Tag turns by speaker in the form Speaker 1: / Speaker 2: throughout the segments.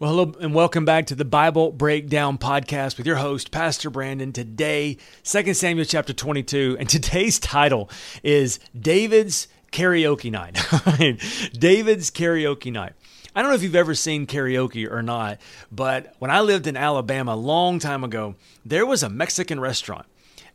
Speaker 1: Well, hello and welcome back to the Bible Breakdown Podcast with your host, Pastor Brandon. Today, 2 Samuel chapter 22, and today's title is David's Karaoke Night. David's Karaoke Night. I don't know if you've ever seen karaoke or not, but when I lived in Alabama a long time ago, there was a Mexican restaurant.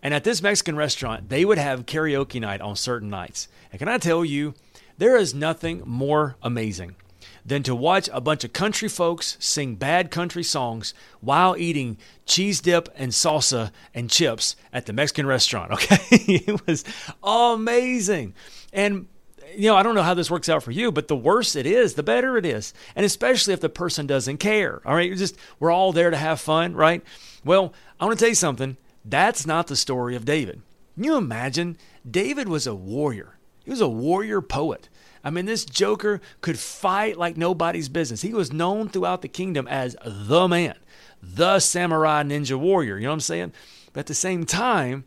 Speaker 1: And at this Mexican restaurant, they would have karaoke night on certain nights. And can I tell you, there is nothing more amazing than to watch a bunch of country folks sing bad country songs while eating cheese dip and salsa and chips at the Mexican restaurant. Okay. it was amazing. And you know, I don't know how this works out for you, but the worse it is, the better it is. And especially if the person doesn't care. All right. Just we're all there to have fun, right? Well, I want to tell you something. That's not the story of David. Can you imagine? David was a warrior. He was a warrior poet. I mean, this Joker could fight like nobody's business. He was known throughout the kingdom as the man, the samurai ninja warrior. You know what I'm saying? But at the same time,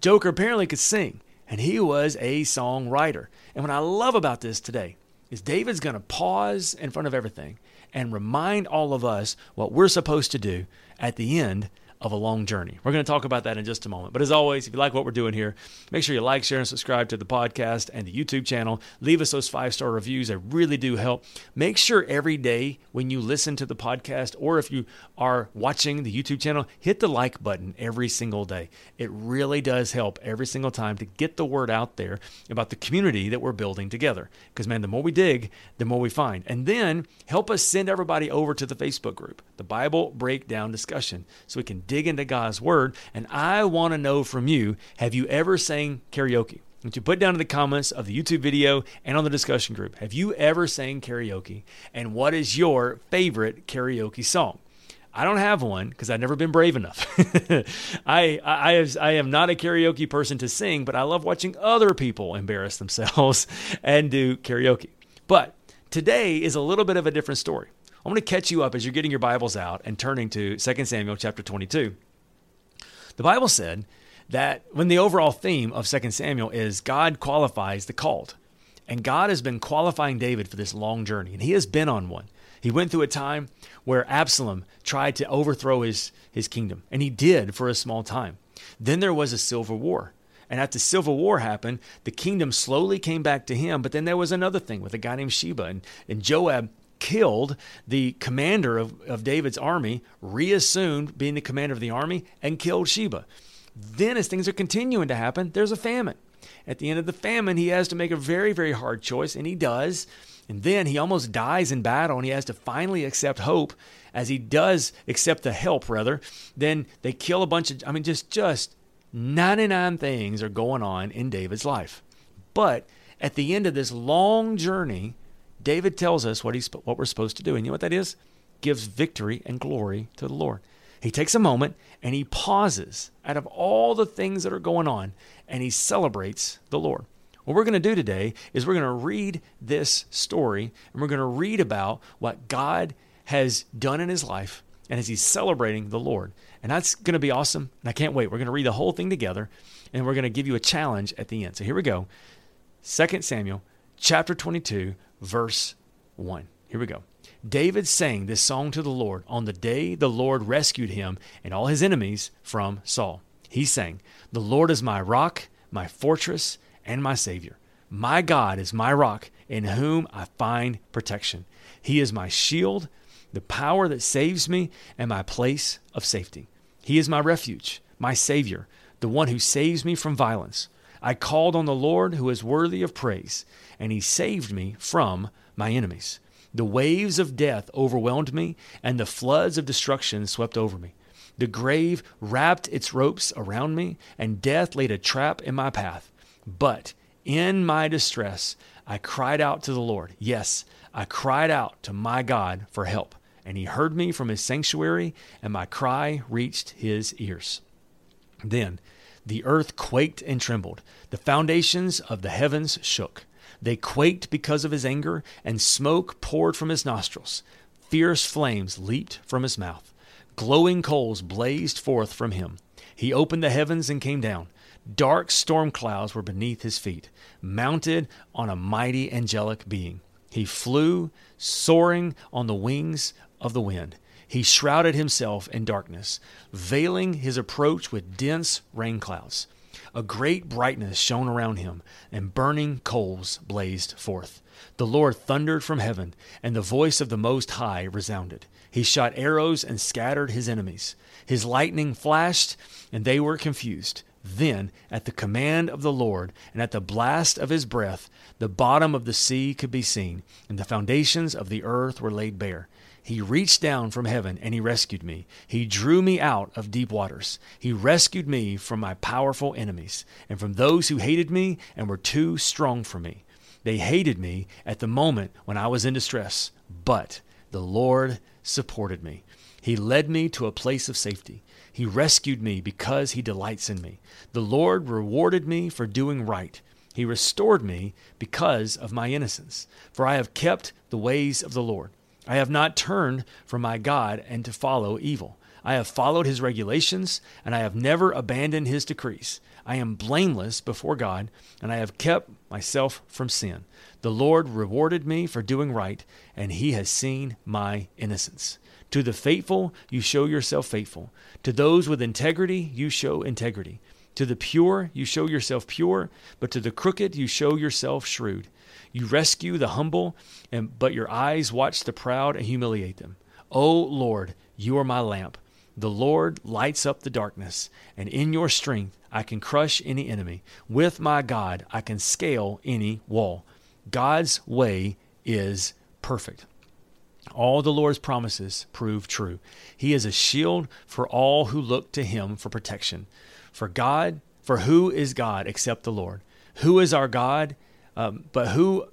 Speaker 1: Joker apparently could sing, and he was a songwriter. And what I love about this today is David's going to pause in front of everything and remind all of us what we're supposed to do at the end of a long journey. We're going to talk about that in just a moment. But as always, if you like what we're doing here, make sure you like, share, and subscribe to the podcast and the YouTube channel. Leave us those five star reviews. They really do help. Make sure every day when you listen to the podcast or if you are watching the YouTube channel, hit the like button every single day. It really does help every single time to get the word out there about the community that we're building together. Because, man, the more we dig, the more we find. And then help us send everybody over to the Facebook group, the Bible Breakdown Discussion, so we can dig into God's Word. And I want to know from you have you ever sang karaoke? Would you put down in the comments of the YouTube video and on the discussion group, have you ever sang karaoke? And what is your favorite karaoke song? I don't have one because I've never been brave enough. I, I, I am not a karaoke person to sing, but I love watching other people embarrass themselves and do karaoke. But today is a little bit of a different story. I want to catch you up as you're getting your Bibles out and turning to 2 Samuel chapter 22. The Bible said that when the overall theme of 2 Samuel is God qualifies the called. And God has been qualifying David for this long journey, and he has been on one. He went through a time where Absalom tried to overthrow his, his kingdom, and he did for a small time. Then there was a civil war. And after the civil war happened, the kingdom slowly came back to him. But then there was another thing with a guy named Sheba. And, and Joab killed the commander of, of David's army, reassumed being the commander of the army, and killed Sheba. Then, as things are continuing to happen, there's a famine. At the end of the famine, he has to make a very, very hard choice, and he does. And then he almost dies in battle, and he has to finally accept hope. As he does accept the help, rather, then they kill a bunch of, I mean, just, just 99 things are going on in David's life. But at the end of this long journey, David tells us what, he's, what we're supposed to do. And you know what that is? Gives victory and glory to the Lord. He takes a moment and he pauses out of all the things that are going on and he celebrates the Lord. What we're going to do today is we're going to read this story and we're going to read about what God has done in his life and as he's celebrating the Lord. And that's going to be awesome. And I can't wait. We're going to read the whole thing together and we're going to give you a challenge at the end. So here we go 2 Samuel chapter 22, verse 1. Here we go. David sang this song to the Lord on the day the Lord rescued him and all his enemies from Saul. He sang, The Lord is my rock, my fortress, and my Savior. My God is my rock, in whom I find protection. He is my shield, the power that saves me, and my place of safety. He is my refuge, my Savior, the one who saves me from violence. I called on the Lord who is worthy of praise, and he saved me from my enemies. The waves of death overwhelmed me, and the floods of destruction swept over me. The grave wrapped its ropes around me, and death laid a trap in my path. But in my distress, I cried out to the Lord. Yes, I cried out to my God for help, and he heard me from his sanctuary, and my cry reached his ears. Then The earth quaked and trembled. The foundations of the heavens shook. They quaked because of his anger, and smoke poured from his nostrils. Fierce flames leaped from his mouth. Glowing coals blazed forth from him. He opened the heavens and came down. Dark storm clouds were beneath his feet, mounted on a mighty angelic being. He flew, soaring on the wings of the wind. He shrouded himself in darkness, veiling his approach with dense rain clouds. A great brightness shone around him, and burning coals blazed forth. The Lord thundered from heaven, and the voice of the Most High resounded. He shot arrows and scattered his enemies. His lightning flashed, and they were confused. Then, at the command of the Lord, and at the blast of his breath, the bottom of the sea could be seen, and the foundations of the earth were laid bare. He reached down from heaven and he rescued me. He drew me out of deep waters. He rescued me from my powerful enemies and from those who hated me and were too strong for me. They hated me at the moment when I was in distress, but the Lord supported me. He led me to a place of safety. He rescued me because he delights in me. The Lord rewarded me for doing right. He restored me because of my innocence. For I have kept the ways of the Lord. I have not turned from my God and to follow evil. I have followed his regulations, and I have never abandoned his decrees. I am blameless before God, and I have kept myself from sin. The Lord rewarded me for doing right, and he has seen my innocence. To the faithful, you show yourself faithful. To those with integrity, you show integrity. To the pure, you show yourself pure, but to the crooked, you show yourself shrewd. You rescue the humble, and, but your eyes watch the proud and humiliate them. O Lord, you are my lamp. The Lord lights up the darkness, and in your strength I can crush any enemy. With my God, I can scale any wall. God's way is perfect. All the Lord's promises prove true. He is a shield for all who look to him for protection. For God, for who is God except the Lord? Who is our God? Um, but who,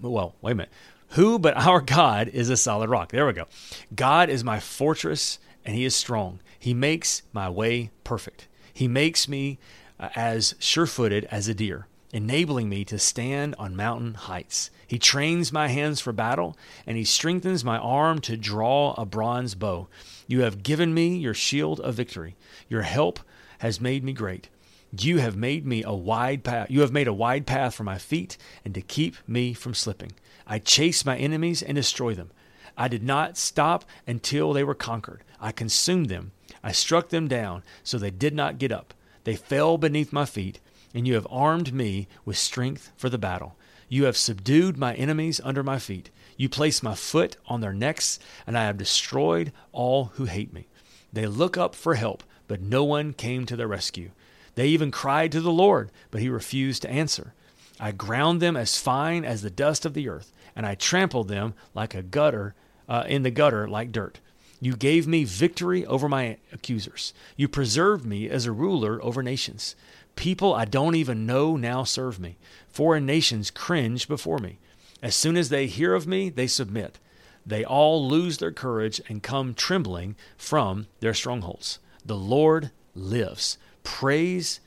Speaker 1: well, wait a minute. Who but our God is a solid rock? There we go. God is my fortress and he is strong. He makes my way perfect. He makes me uh, as sure footed as a deer, enabling me to stand on mountain heights. He trains my hands for battle, and he strengthens my arm to draw a bronze bow. You have given me your shield of victory. Your help has made me great. You have made me a wide path. You have made a wide path for my feet and to keep me from slipping. I chase my enemies and destroy them. I did not stop until they were conquered. I consumed them. I struck them down so they did not get up. They fell beneath my feet, and you have armed me with strength for the battle. You have subdued my enemies under my feet. You placed my foot on their necks, and I have destroyed all who hate me. They look up for help, but no one came to their rescue. They even cried to the Lord, but he refused to answer. I ground them as fine as the dust of the earth, and I trampled them like a gutter uh, in the gutter like dirt. You gave me victory over my accusers. You preserved me as a ruler over nations. People I don't even know now serve me. Foreign nations cringe before me. As soon as they hear of me, they submit. They all lose their courage and come trembling from their strongholds. The Lord lives. Praise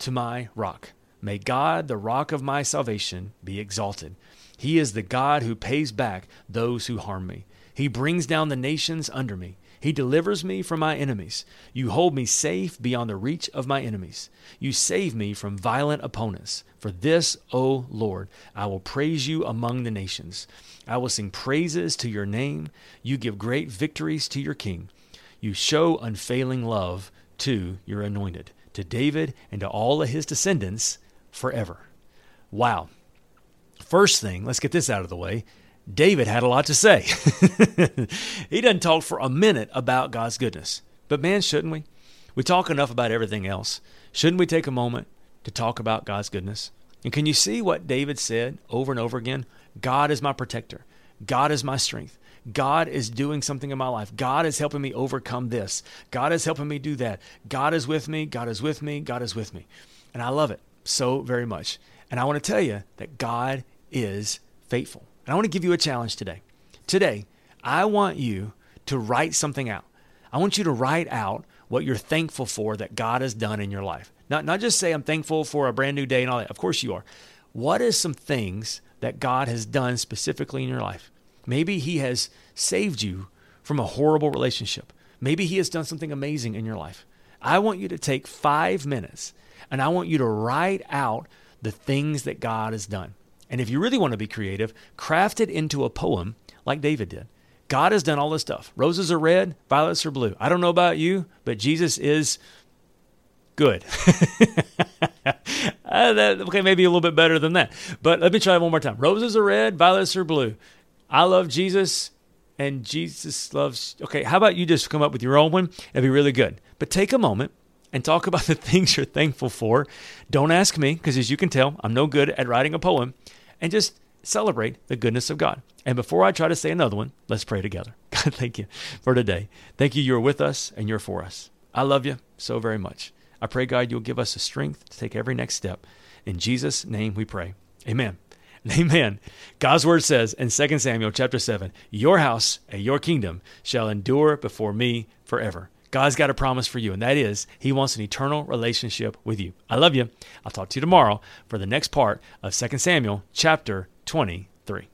Speaker 1: to my rock. May God, the rock of my salvation, be exalted. He is the God who pays back those who harm me. He brings down the nations under me. He delivers me from my enemies. You hold me safe beyond the reach of my enemies. You save me from violent opponents. For this, O Lord, I will praise you among the nations. I will sing praises to your name. You give great victories to your king. You show unfailing love to your anointed to David and to all of his descendants forever. Wow. First thing, let's get this out of the way. David had a lot to say. he doesn't talk for a minute about God's goodness. But man, shouldn't we? We talk enough about everything else. Shouldn't we take a moment to talk about God's goodness? And can you see what David said over and over again? God is my protector. God is my strength. God is doing something in my life. God is helping me overcome this. God is helping me do that. God is with me. God is with me. God is with me. And I love it so very much. And I want to tell you that God is faithful. And I want to give you a challenge today. Today, I want you to write something out. I want you to write out what you're thankful for that God has done in your life. Not, not just say, I'm thankful for a brand new day and all that. Of course you are. What is some things that God has done specifically in your life? Maybe He has saved you from a horrible relationship. Maybe He has done something amazing in your life. I want you to take five minutes and I want you to write out the things that God has done. And if you really want to be creative, craft it into a poem like David did. God has done all this stuff. Roses are red, violets are blue. I don't know about you, but Jesus is good. uh, that, okay, maybe a little bit better than that. But let me try one more time. Roses are red, violets are blue. I love Jesus, and Jesus loves. Okay, how about you just come up with your own one? It'd be really good. But take a moment and talk about the things you're thankful for. Don't ask me, because as you can tell, I'm no good at writing a poem. And just celebrate the goodness of God. And before I try to say another one, let's pray together. God, thank you for today. Thank you, you're with us and you're for us. I love you so very much. I pray, God, you'll give us the strength to take every next step. In Jesus' name we pray. Amen. Amen. God's word says in 2 Samuel chapter 7, Your house and your kingdom shall endure before me forever. God's got a promise for you, and that is He wants an eternal relationship with you. I love you. I'll talk to you tomorrow for the next part of 2 Samuel chapter 23.